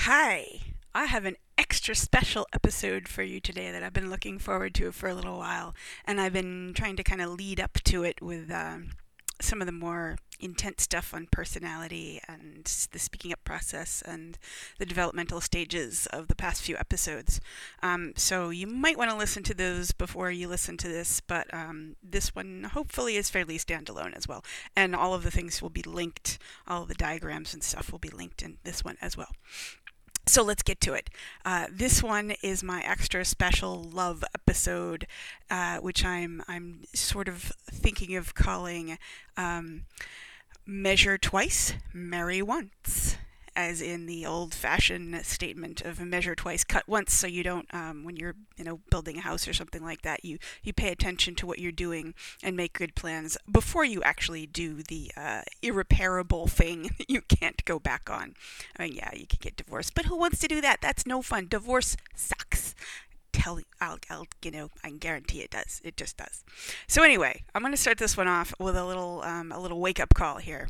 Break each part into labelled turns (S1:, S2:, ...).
S1: Hi, I have an extra special episode for you today that I've been looking forward to for a little while, and I've been trying to kind of lead up to it with um, some of the more intense stuff on personality and the speaking up process and the developmental stages of the past few episodes. Um, so you might want to listen to those before you listen to this, but um, this one hopefully is fairly standalone as well. And all of the things will be linked, all the diagrams and stuff will be linked in this one as well. So let's get to it. Uh, this one is my extra special love episode, uh, which I'm I'm sort of thinking of calling um, "Measure Twice, Marry Once." As in the old-fashioned statement of measure twice, cut once, so you don't, um, when you're, you know, building a house or something like that, you you pay attention to what you're doing and make good plans before you actually do the uh, irreparable thing that you can't go back on. I mean, yeah, you can get divorced, but who wants to do that? That's no fun. Divorce sucks tell I'll, I'll, you know, I can guarantee it does. It just does. So anyway, I'm going to start this one off with a little, um, a little wake up call here.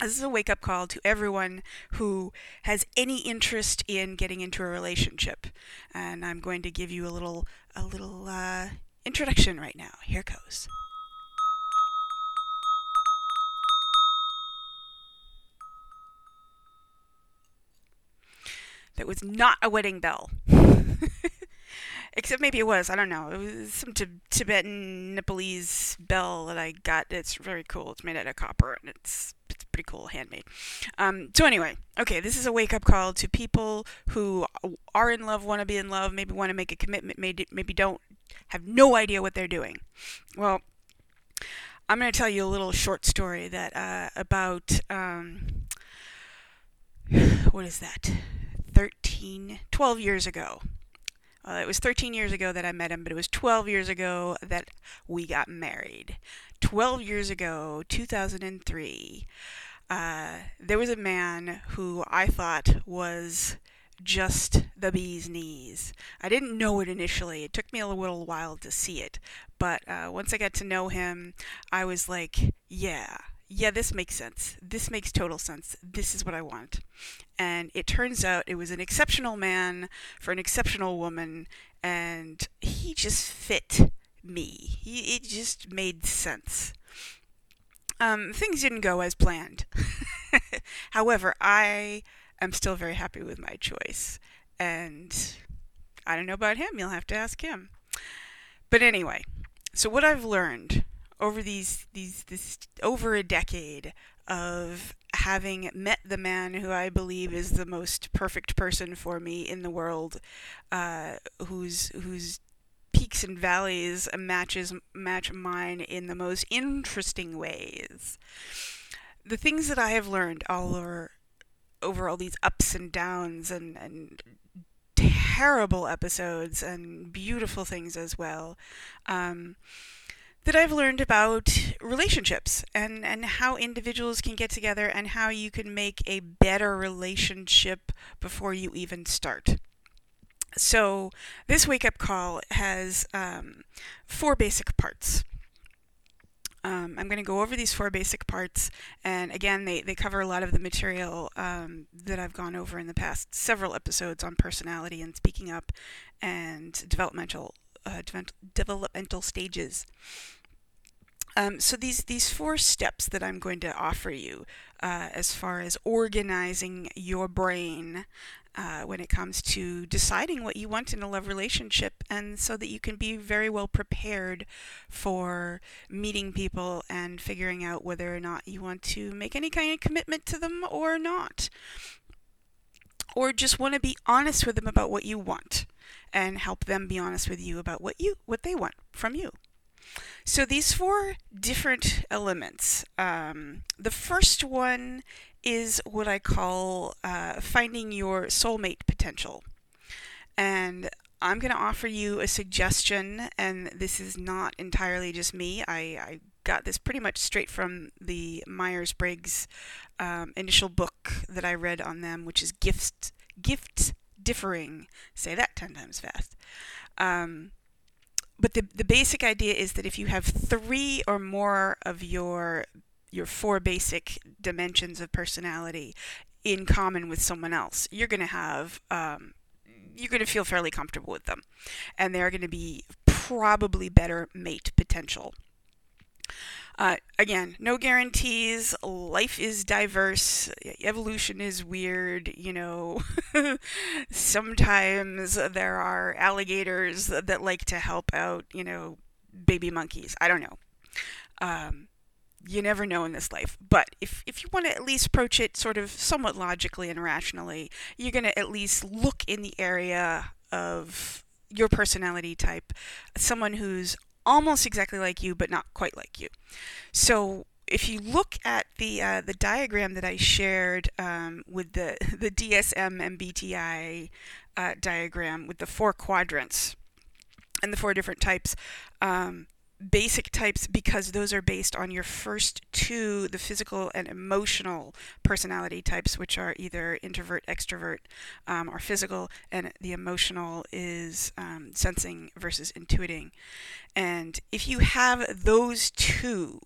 S1: This is a wake up call to everyone who has any interest in getting into a relationship, and I'm going to give you a little, a little uh, introduction right now. Here goes. That was not a wedding bell. Except maybe it was. I don't know. It was some Tibetan Nepalese bell that I got. It's very cool. It's made out of copper and it's it's pretty cool, handmade. Um, so anyway, okay, this is a wake up call to people who are in love, want to be in love, maybe want to make a commitment, maybe maybe don't have no idea what they're doing. Well, I'm going to tell you a little short story that uh, about um, what is that? 13, 12 years ago. Uh, it was 13 years ago that I met him, but it was 12 years ago that we got married. 12 years ago, 2003, uh, there was a man who I thought was just the bee's knees. I didn't know it initially. It took me a little while to see it. But uh, once I got to know him, I was like, yeah, yeah, this makes sense. This makes total sense. This is what I want. And it turns out it was an exceptional man for an exceptional woman, and he just fit me. He, it just made sense. Um, things didn't go as planned. However, I am still very happy with my choice. And I don't know about him. You'll have to ask him. But anyway, so what I've learned over these these this over a decade of having met the man who I believe is the most perfect person for me in the world, uh, whose whose peaks and valleys matches match mine in the most interesting ways. The things that I have learned all over over all these ups and downs and, and terrible episodes and beautiful things as well. Um, that I've learned about relationships and, and how individuals can get together and how you can make a better relationship before you even start. So, this wake up call has um, four basic parts. Um, I'm going to go over these four basic parts, and again, they, they cover a lot of the material um, that I've gone over in the past several episodes on personality and speaking up and developmental uh, developmental stages. Um, so these these four steps that I'm going to offer you, uh, as far as organizing your brain uh, when it comes to deciding what you want in a love relationship, and so that you can be very well prepared for meeting people and figuring out whether or not you want to make any kind of commitment to them or not, or just want to be honest with them about what you want and help them be honest with you about what you what they want from you. So these four different elements. Um, the first one is what I call uh, finding your soulmate potential. And I'm going to offer you a suggestion, and this is not entirely just me. I, I got this pretty much straight from the Myers Briggs um, initial book that I read on them, which is Gifts, Gifts Differing. Say that 10 times fast. Um, but the, the basic idea is that if you have three or more of your your four basic dimensions of personality in common with someone else, you're going to have um, you're going to feel fairly comfortable with them, and they're going to be probably better mate potential. Uh, again, no guarantees. Life is diverse. Evolution is weird. You know, sometimes there are alligators that like to help out, you know, baby monkeys. I don't know. Um, you never know in this life. But if, if you want to at least approach it sort of somewhat logically and rationally, you're going to at least look in the area of your personality type, someone who's almost exactly like you, but not quite like you. So if you look at the uh, the diagram that I shared um, with the the DSM MBTI uh, diagram with the four quadrants and the four different types, um, basic types because those are based on your first two the physical and emotional personality types which are either introvert extrovert um, or physical and the emotional is um, sensing versus intuiting. And if you have those two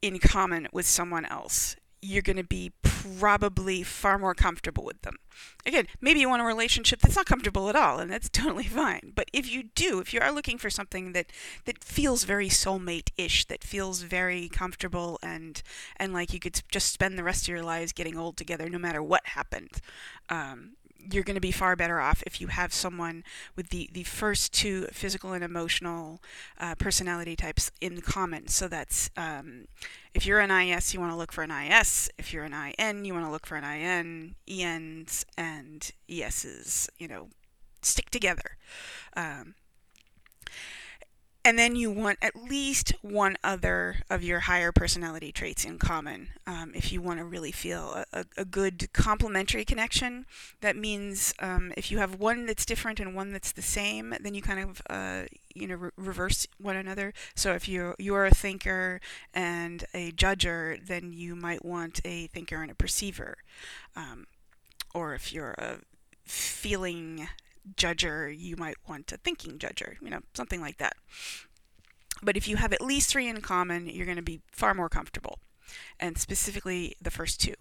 S1: in common with someone else you're going to be probably far more comfortable with them. Again, maybe you want a relationship that's not comfortable at all, and that's totally fine. But if you do, if you are looking for something that that feels very soulmate-ish, that feels very comfortable, and and like you could just spend the rest of your lives getting old together, no matter what happened, um, you're going to be far better off if you have someone with the, the first two physical and emotional uh, personality types in common. So that's um, if you're an IS, you want to look for an IS. If you're an IN, you want to look for an IN. ENs and ESs, you know, stick together. Um, and then you want at least one other of your higher personality traits in common um, if you want to really feel a, a, good complementary connection. That means um, if you have one that's different and one that's the same then you kind of uh, you know re- reverse one another. So if you're you're a thinker and a judger then you might want a thinker and a perceiver. Um, or if you're a feeling judger, you might want a thinking judger, you know, something like that. But if you have at least three in common, you're going to be far more comfortable, and specifically the first two.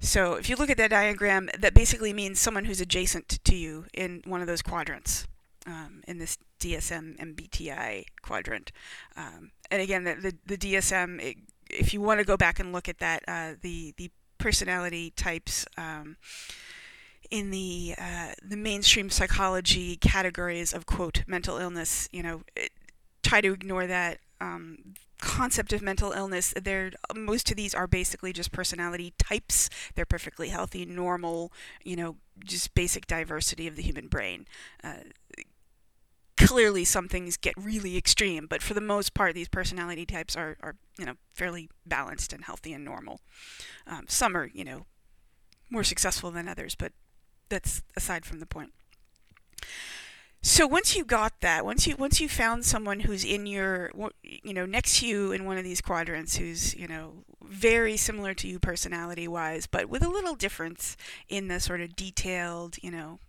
S1: So if you look at that diagram, that basically means someone who's adjacent to you in one of those quadrants. Um, in this DSM MBTI quadrant. Um, and again, the, the, the DSM, it, if you want to go back and look at that, uh, the, the personality types um, in the uh, the mainstream psychology categories of quote mental illness, you know, try to ignore that um, concept of mental illness. There, most of these are basically just personality types. They're perfectly healthy, normal, you know, just basic diversity of the human brain. Uh, clearly, some things get really extreme, but for the most part, these personality types are, are you know, fairly balanced and healthy and normal. Um, some are, you know, more successful than others, but that's aside from the point. So once you got that, once you once you found someone who's in your you know next to you in one of these quadrants who's you know very similar to you personality wise, but with a little difference in the sort of detailed you know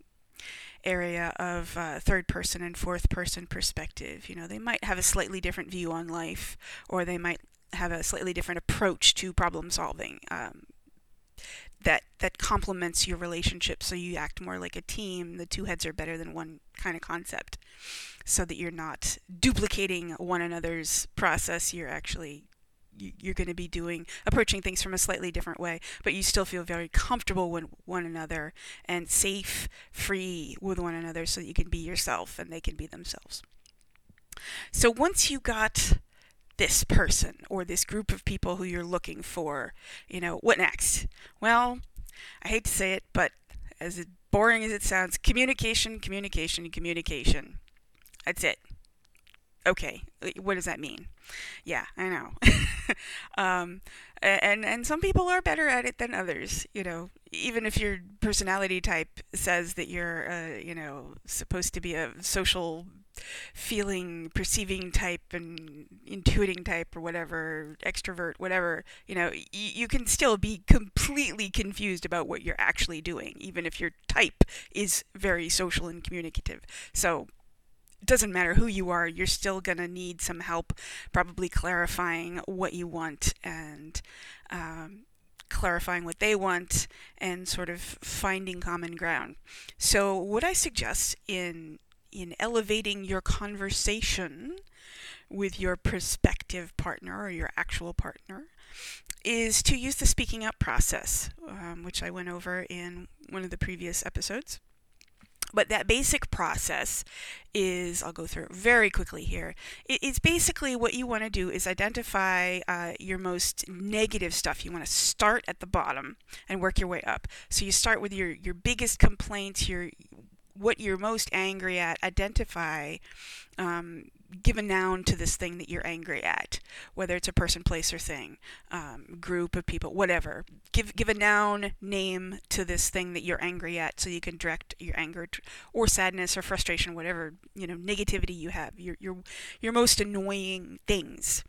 S1: area of uh, third person and fourth person perspective. You know, they might have a slightly different view on life, or they might have a slightly different approach to problem solving. Um, that that complements your relationship so you act more like a team the two heads are better than one kind of concept so that you're not duplicating one another's process you're actually you're going to be doing approaching things from a slightly different way but you still feel very comfortable with one another and safe free with one another so that you can be yourself and they can be themselves. So once you got this person or this group of people who you're looking for. You know, what next? Well, I hate to say it, but as boring as it sounds, communication, communication, communication. That's it. okay, what does that mean? Yeah, I know. um, and and some people are better at it than others. You know, even if your personality type says that you're, uh, you know, supposed to be a social feeling perceiving type and intuiting type or whatever extrovert whatever you know y- you can still be completely confused about what you're actually doing even if your type is very social and communicative so it doesn't matter who you are you're still going to need some help probably clarifying what you want and um, clarifying what they want and sort of finding common ground. So, what I suggest in in elevating your conversation with your prospective partner or your actual partner is to use the speaking up process, um, which I went over in one of the previous episodes. But that basic process is, I'll go through it very quickly here. It's basically what you want to do is identify uh, your most negative stuff. You want to start at the bottom and work your way up. So you start with your, your biggest complaints, your what you're most angry at, identify, um, give a noun to this thing that you're angry at, whether it's a person, place, or thing, um, group of people, whatever. Give give a noun name to this thing that you're angry at, so you can direct your anger to, or sadness or frustration, whatever you know negativity you have, your your your most annoying things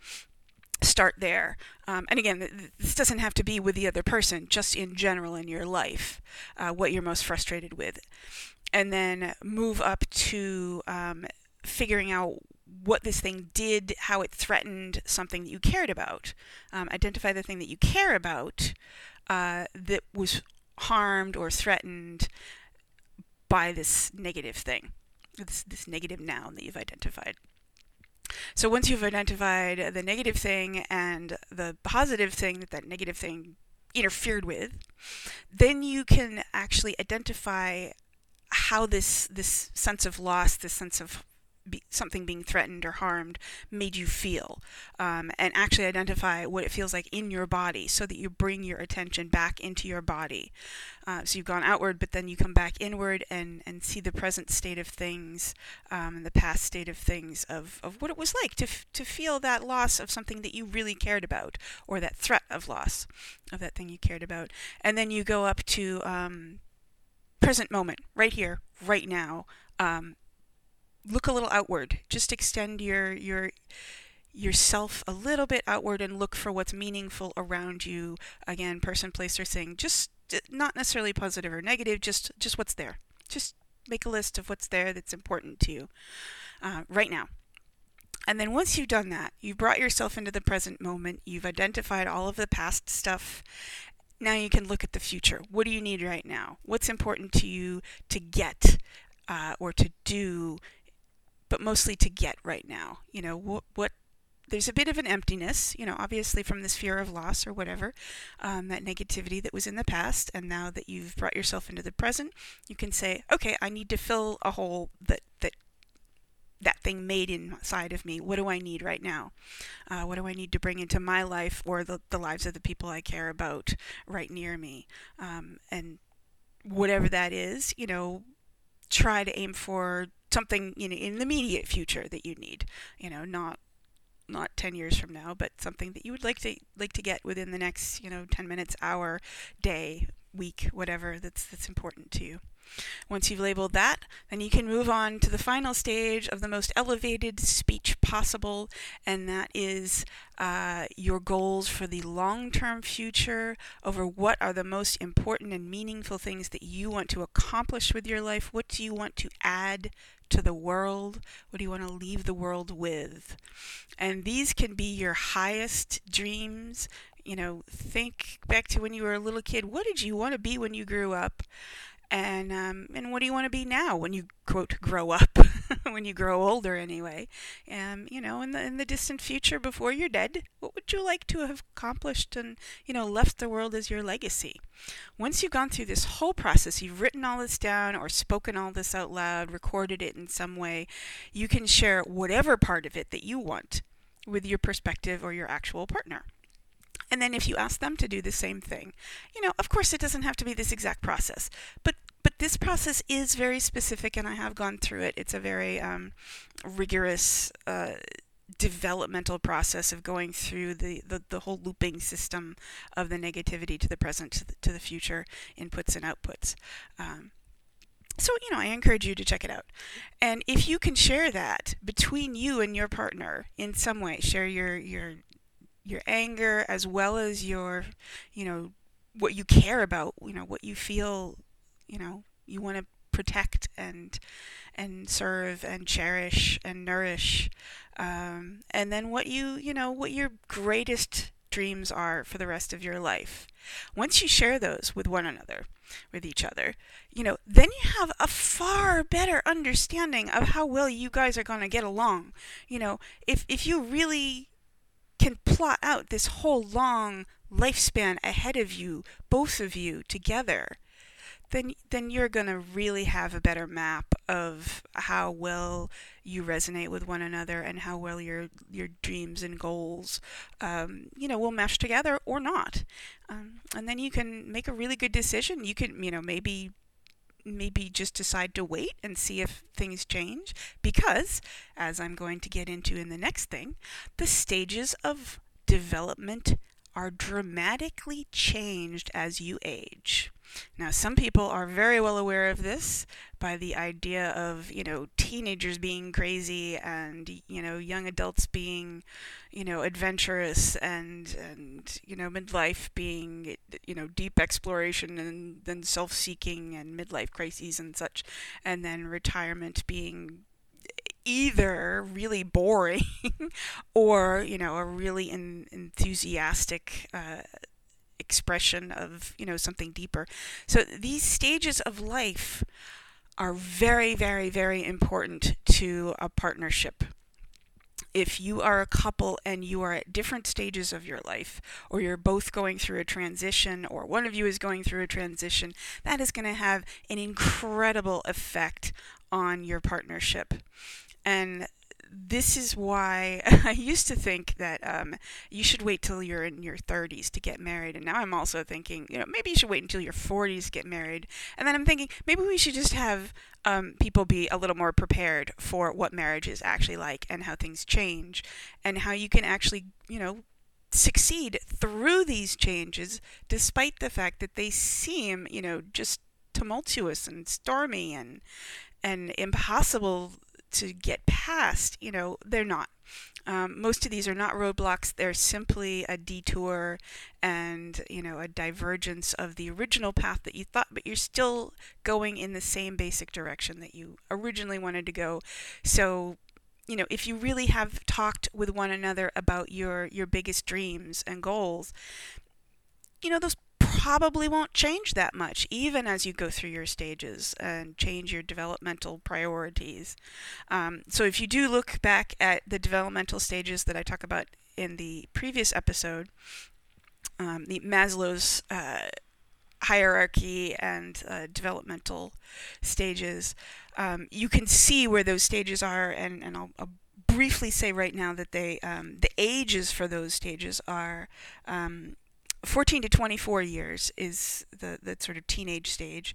S1: start there. Um, and again, this doesn't have to be with the other person, just in general in your life, uh, what you're most frustrated with and then move up to um, figuring out what this thing did, how it threatened something that you cared about. Um, identify the thing that you care about uh, that was harmed or threatened by this negative thing, this, this negative noun that you've identified. So once you've identified the negative thing and the positive thing that that negative thing interfered with, then you can actually identify how this this sense of loss, this sense of be, something being threatened or harmed made you feel, um, and actually identify what it feels like in your body, so that you bring your attention back into your body. Uh, so you've gone outward, but then you come back inward and and see the present state of things, um, and the past state of things of, of what it was like to f- to feel that loss of something that you really cared about, or that threat of loss of that thing you cared about, and then you go up to um, present moment, right here, right now. Um, look a little outward. Just extend your your yourself a little bit outward and look for what's meaningful around you. Again, person, place, or thing. Just not necessarily positive or negative. Just just what's there. Just make a list of what's there that's important to you uh, right now. And then once you've done that, you've brought yourself into the present moment, you've identified all of the past stuff, now you can look at the future. What do you need right now? What's important to you to get uh, or to do, but mostly to get right now? You know, what, what there's a bit of an emptiness, you know, obviously from this fear of loss or whatever, um, that negativity that was in the past. And now that you've brought yourself into the present, you can say, okay, I need to fill a hole that, that that thing made inside of me. What do I need right now? Uh, what do I need to bring into my life or the, the lives of the people I care about right near me? Um, and whatever that is, you know, try to aim for something you know in the immediate future that you need. You know, not not 10 years from now, but something that you would like to like to get within the next, you know, 10 minutes, hour, day, week, whatever that's that's important to you. Once you've labeled that, then you can move on to the final stage of the most elevated speech possible, and that is uh, your goals for the long term future over what are the most important and meaningful things that you want to accomplish with your life. What do you want to add to the world? What do you want to leave the world with? And these can be your highest dreams. You know, think back to when you were a little kid. What did you want to be when you grew up? And um, and what do you want to be now when you quote grow up? When you grow older anyway. Um, you know in the in the distant future before you're dead what would you like to have accomplished and you know left the world as your legacy? Once you've gone through this whole process you've written all this down or spoken all this out loud recorded it in some way you can share whatever part of it that you want with your perspective or your actual partner and then if you ask them to do the same thing, you know, of course it doesn't have to be this exact process, but but this process is very specific, and I have gone through it. It's a very um, rigorous. Uh, developmental process of going through the, the, the whole looping system of the negativity to the present to the, to the future inputs and outputs um, so, you know, I encourage you to check it out. And if you can share that between you and your partner in some way, share your your your anger as well as your, you know, what you care about, you know, what you feel, you know, you want to protect and and serve and cherish and nourish um, and then what you you know what your greatest dreams are for the rest of your life once you share those with one another with each other, you know, then you have a far better understanding of how well you guys are going to get along. You know, if if you really can plot out this whole long lifespan ahead of you, both of you together, then then you're going to really have a better map of how well you resonate with one another and how well your your dreams and goals um, you know will mesh together or not. Um, and then you can make a really good decision. You can you know maybe maybe just decide to wait and see if things change. Because as i'm going to get into in the next thing the stages of development are dramatically changed as you age now, some people are very well aware of this by the idea of, you know, teenagers being crazy and, you know, young adults being, you know, adventurous and, and you know, midlife being, you know, deep exploration and then self seeking and midlife crises and such, and then retirement being either really boring or you know a really enthusiastic uh, expression of you know something deeper so these stages of life are very very very important to a partnership if you are a couple and you are at different stages of your life, or you're both going through a transition, or one of you is going through a transition, that is going to have an incredible effect on your partnership. And this is why I used to think that um, you should wait till you're in your 30s to get married, and now I'm also thinking, you know, maybe you should wait until your 40s to get married, and then I'm thinking maybe we should just have um, people be a little more prepared for what marriage is actually like and how things change, and how you can actually, you know, succeed through these changes, despite the fact that they seem, you know, just tumultuous and stormy and and impossible to get past, you know, they're not. Um, most of these are not roadblocks. They're simply a detour and, you know, a divergence of the original path that you thought, but you're still going in the same basic direction that you originally wanted to go. So, you know, if you really have talked with one another about your your biggest dreams and goals, you know, those probably won't change that much, even as you go through your stages and change your developmental priorities. Um, so, if you do look back at the developmental stages that I talk about in the previous episode, um, the Maslow's uh, hierarchy and uh, developmental stages, um, you can see where those stages are, and, and I'll, I'll briefly say right now that they um, the ages for those stages are um, 14 to 24 years is the, the sort of teenage stage.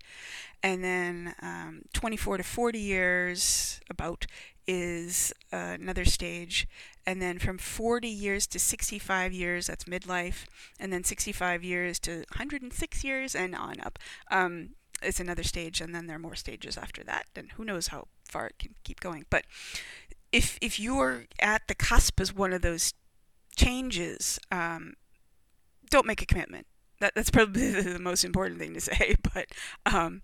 S1: And then um, 24 to 40 years, about, is uh, another stage. And then from 40 years to 65 years, that's midlife. And then 65 years to 106 years and on up um, is another stage. And then there are more stages after that. And who knows how far it can keep going. But if, if you're at the cusp as one of those changes, um, don't make a commitment. That, that's probably the most important thing to say. But, um,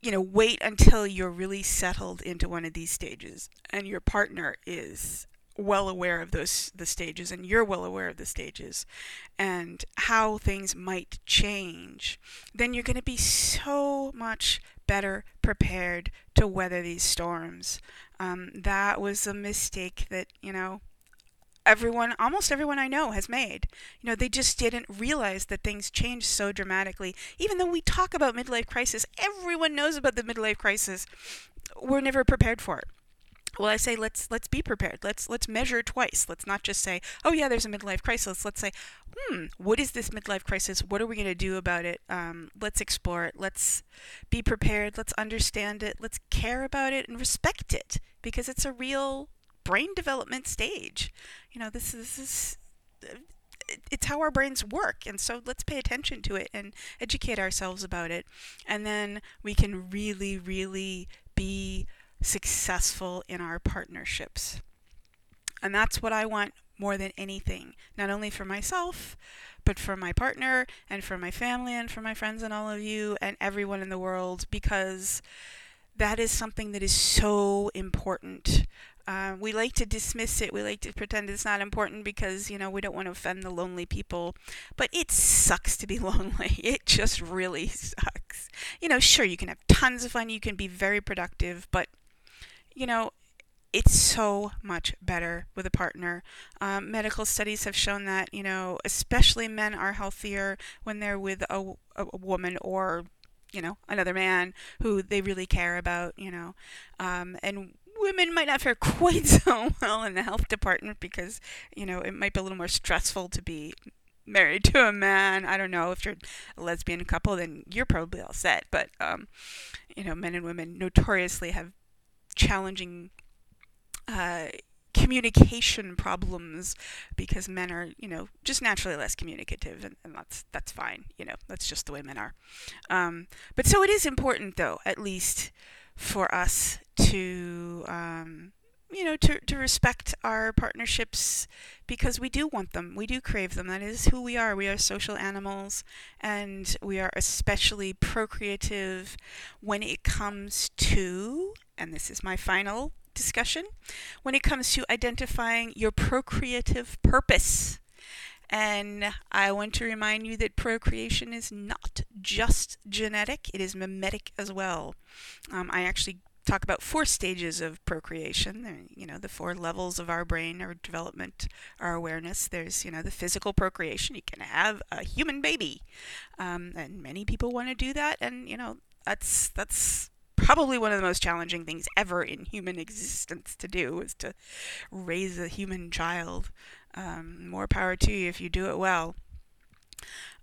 S1: you know, wait until you're really settled into one of these stages and your partner is well aware of those the stages and you're well aware of the stages and how things might change then you're going to be so much better prepared to weather these storms um, that was a mistake that you know everyone, almost everyone I know has made. You know, they just didn't realize that things changed so dramatically. Even though we talk about midlife crisis, everyone knows about the midlife crisis. We're never prepared for it. well i say let's let's be prepared let's let's measure twice let's not just say oh yeah there's a midlife crisis let's say hmm what is this midlife crisis what are we going to do about it um, let's explore it let's be prepared let's understand it let's care about it and respect it because it's a real brain development stage you know this is, this is uh, it's how our brains work and so let's pay attention to it and educate ourselves about it and then we can really really be successful in our partnerships. And that's what I want more than anything, not only for myself, but for my partner and for my family and for my friends and all of you and everyone in the world because that is something that is so important. Uh, we like to dismiss it. We like to pretend it's not important because, you know, we don't want to offend the lonely people. But it sucks to be lonely. It just really sucks. You know, sure, you can have tons of fun. You can be very productive. But you know, it's so much better with a partner. Um, medical studies have shown that, you know, especially men are healthier when they're with a, a, woman or, you know, another man who they really care about, you know. Um, and women might not fare quite so well in the health department because, you know, it might be a little more stressful to be married to a man. I don't know if you're a lesbian couple, then you're probably all set. But um, you know, men and women notoriously have challenging uh, communication problems because men are, you know, just naturally less communicative, and, and that's that's fine. You know, that's just the way men are. Um, but so it is important, though, at least for us to. Um, you know, to, to respect our partnerships because we do want them. We do crave them. That is who we are. We are social animals and we are especially procreative when it comes to and this is my final discussion, when it comes to identifying your procreative purpose. And I want to remind you that procreation is not just genetic, it is mimetic as well. Um, I actually talk about four stages of procreation. you know, the four levels of our brain, our development, our awareness. There's, you know, the physical procreation. You can have a human baby, um, and many people want to do that. And you know, that's that's probably one of the most challenging things ever in human existence to do is to raise a human child. Um, more power to you if you do it well.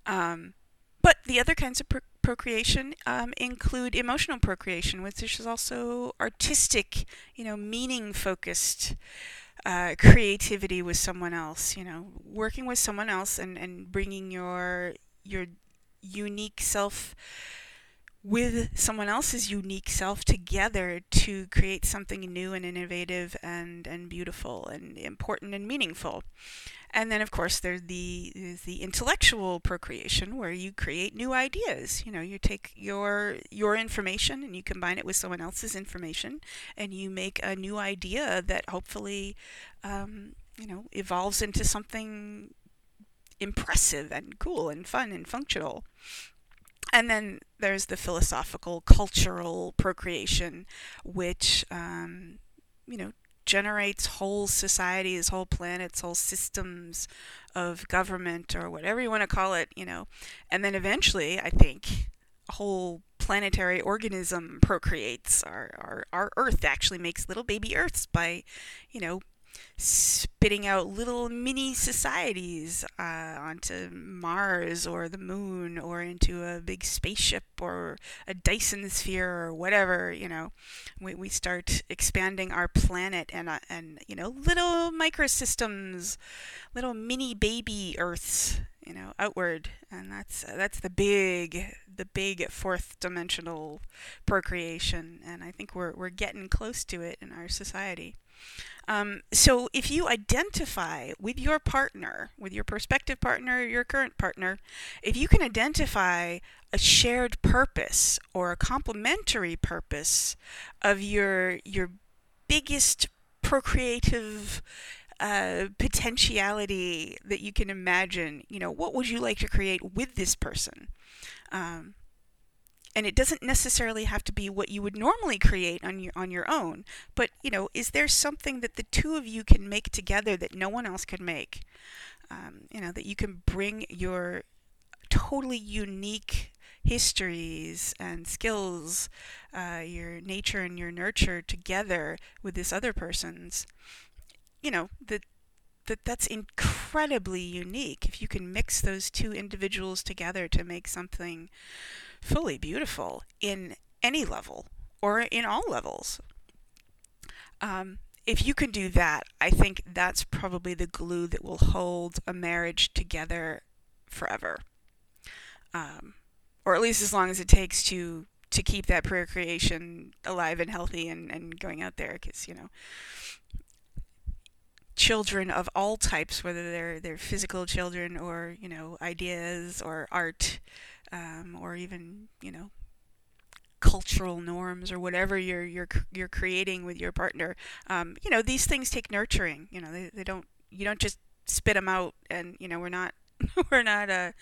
S1: Um, but the other kinds of pro- procreation um, include emotional procreation, which is also artistic, you know, meaning focused. Uh, creativity with someone else, you know, working with someone else and, and bringing your your unique self with someone else's unique self together to create something new and innovative and, and beautiful and important and meaningful. And then, of course, there's the there's the intellectual procreation where you create new ideas. You know, you take your your information and you combine it with someone else's information, and you make a new idea that hopefully, um, you know, evolves into something impressive and cool and fun and functional and then there's the philosophical, cultural procreation, which um, you know generates whole societies, whole planets, whole systems of government, or whatever you want to call it. You know, and then eventually, I think, a whole planetary organism procreates. Our, our, our Earth actually makes little baby Earths by, you know, spitting out little mini societies uh, onto Mars or the moon or into a big spaceship or a Dyson sphere or whatever, you know, we, we start expanding our planet and, uh, and, you know, little microsystems, little mini baby Earths, you know, outward. And that's, uh, that's the big, the big fourth dimensional procreation. And I think we're, we're getting close to it in our society. Um, so if you identify with your partner, with your prospective partner, your current partner, if you can identify a shared purpose or a complementary purpose of your your biggest procreative uh, potentiality that you can imagine, you know, what would you like to create with this person? Um, and it doesn't necessarily have to be what you would normally create on your on your own but you know is there something that the two of you can make together that no one else could make? Um, you know that you can bring your totally unique histories and skills, uh, your nature and your nurture together with this other person's, you know, that that that's incredibly unique. If you can mix those two individuals together to make something fully beautiful in any level or in all levels. Um, if you can do that, I think that's probably the glue that will hold a marriage together forever. Um, or at least as long as it takes to to keep that prayer procreation alive and healthy and, and going out there because you know children of all types whether they're they're physical children or you know ideas or art um, or even you know cultural norms or whatever you're you're you're creating with your partner. Um, you know, these things take nurturing. You know, they, they don't you don't just spit them out and you know we're not we're not a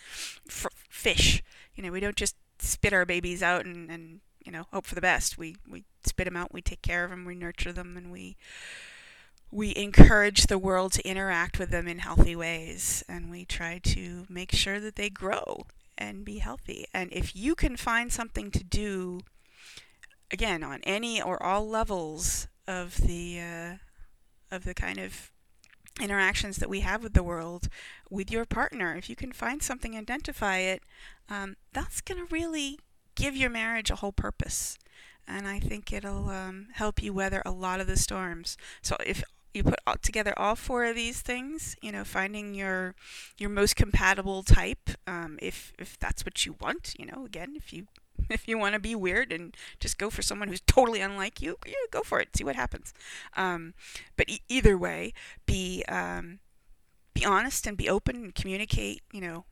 S1: f- fish. You know, we don't just spit our babies out and, and you know hope for the best. We we spit them out. We take care of them. We nurture them, and we we encourage the world to interact with them in healthy ways, and we try to make sure that they grow and be healthy. And if you can find something to do again on any or all levels of the uh, of the kind of interactions that we have with the world with your partner if you can find something identify it um, that's going to really give your marriage a whole purpose and i think it'll um, help you weather a lot of the storms so if you put all, together all four of these things you know finding your your most compatible type um, if if that's what you want you know again if you if you want to be weird and just go for someone who's totally unlike you, yeah, go for it. See what happens. Um, but e- either way, be um, be honest and be open and communicate. You know,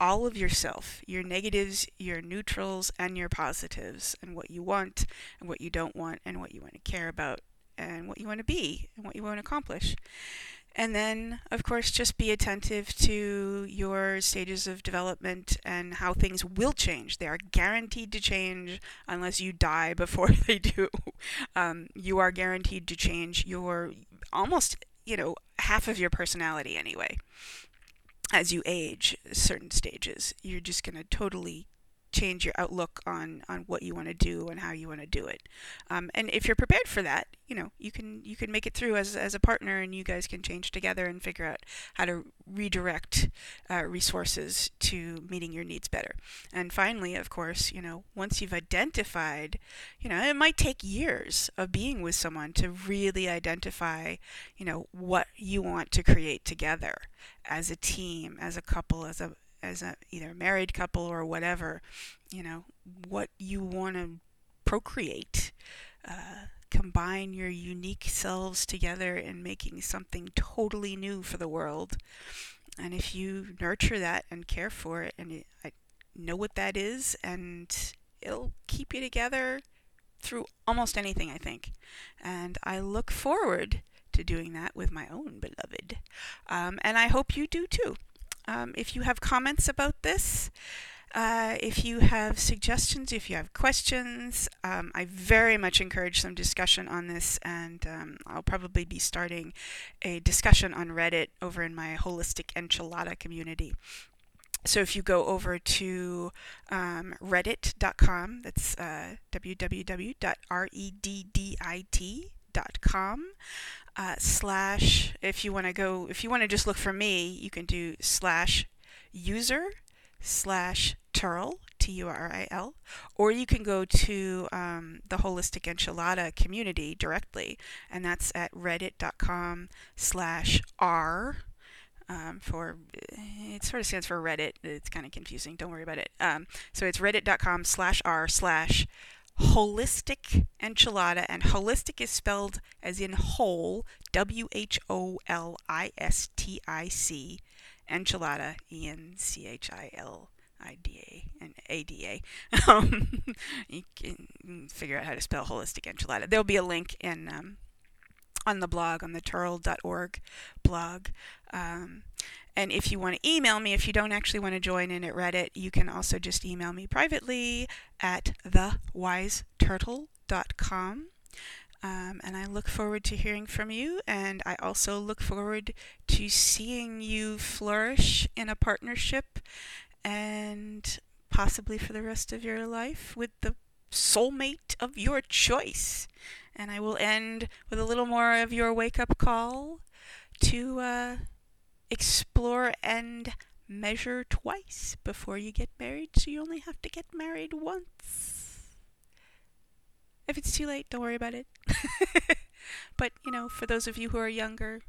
S1: all of yourself, your negatives, your neutrals, and your positives, and what you want and what you don't want, and what you want to care about, and what you want to be and what you want to accomplish. And then, of course, just be attentive to your stages of development and how things will change. They are guaranteed to change unless you die before they do. Um, you are guaranteed to change your almost, you know, half of your personality anyway. As you age certain stages, you're just going to totally change your outlook on on what you want to do and how you want to do it. Um, and if you're prepared for that, you know you can you can make it through as as a partner, and you guys can change together and figure out how to redirect uh, resources to meeting your needs better. And finally, of course, you know once you've identified, you know it might take years of being with someone to really identify, you know what you want to create together as a team, as a couple, as a as a either a married couple or whatever, you know, what you want to procreate. Uh, combine your unique selves together in making something totally new for the world. And if you nurture that and care for it, and I know what that is, and it'll keep you together through almost anything, I think. And I look forward to doing that with my own beloved. Um, and I hope you do too. Um, if you have comments about this, uh, if you have suggestions, if you have questions, um, I very much encourage some discussion on this, and um, I'll probably be starting a discussion on Reddit over in my holistic enchilada community. So if you go over to um, reddit.com, that's uh, www.reddit.com, uh, slash if you want to go if you want to just look for me you can do slash user slash turil t-u-r-i-l or you can go to um, the holistic enchilada community directly and that's at reddit.com slash r um, for it sort of stands for reddit it's kind of confusing don't worry about it um, so it's reddit.com slash r slash holistic enchilada, and holistic is spelled as in whole, W H O L I S T I C, enchilada, E N C H I L I D A and A D A. Um, you can figure out how to spell holistic enchilada. There'll be a link in um, on the blog on the turil.org blog. Um, and if you want to email me, if you don't actually want to join in at Reddit, you can also just email me privately at thewiseturtle.com. Um, and I look forward to hearing from you. And I also look forward to seeing you flourish in a partnership and possibly for the rest of your life, with the soulmate of your choice. And I will end with a little more of your wake up call to uh, explore and measure twice before you get married, so you only have to get married once. If it's too late, don't worry about it. but, you know, for those of you who are younger,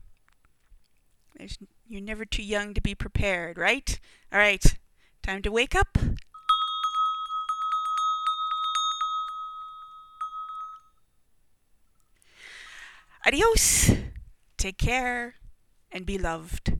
S1: you're never too young to be prepared, right? All right, time to wake up. Adios. Take care and be loved.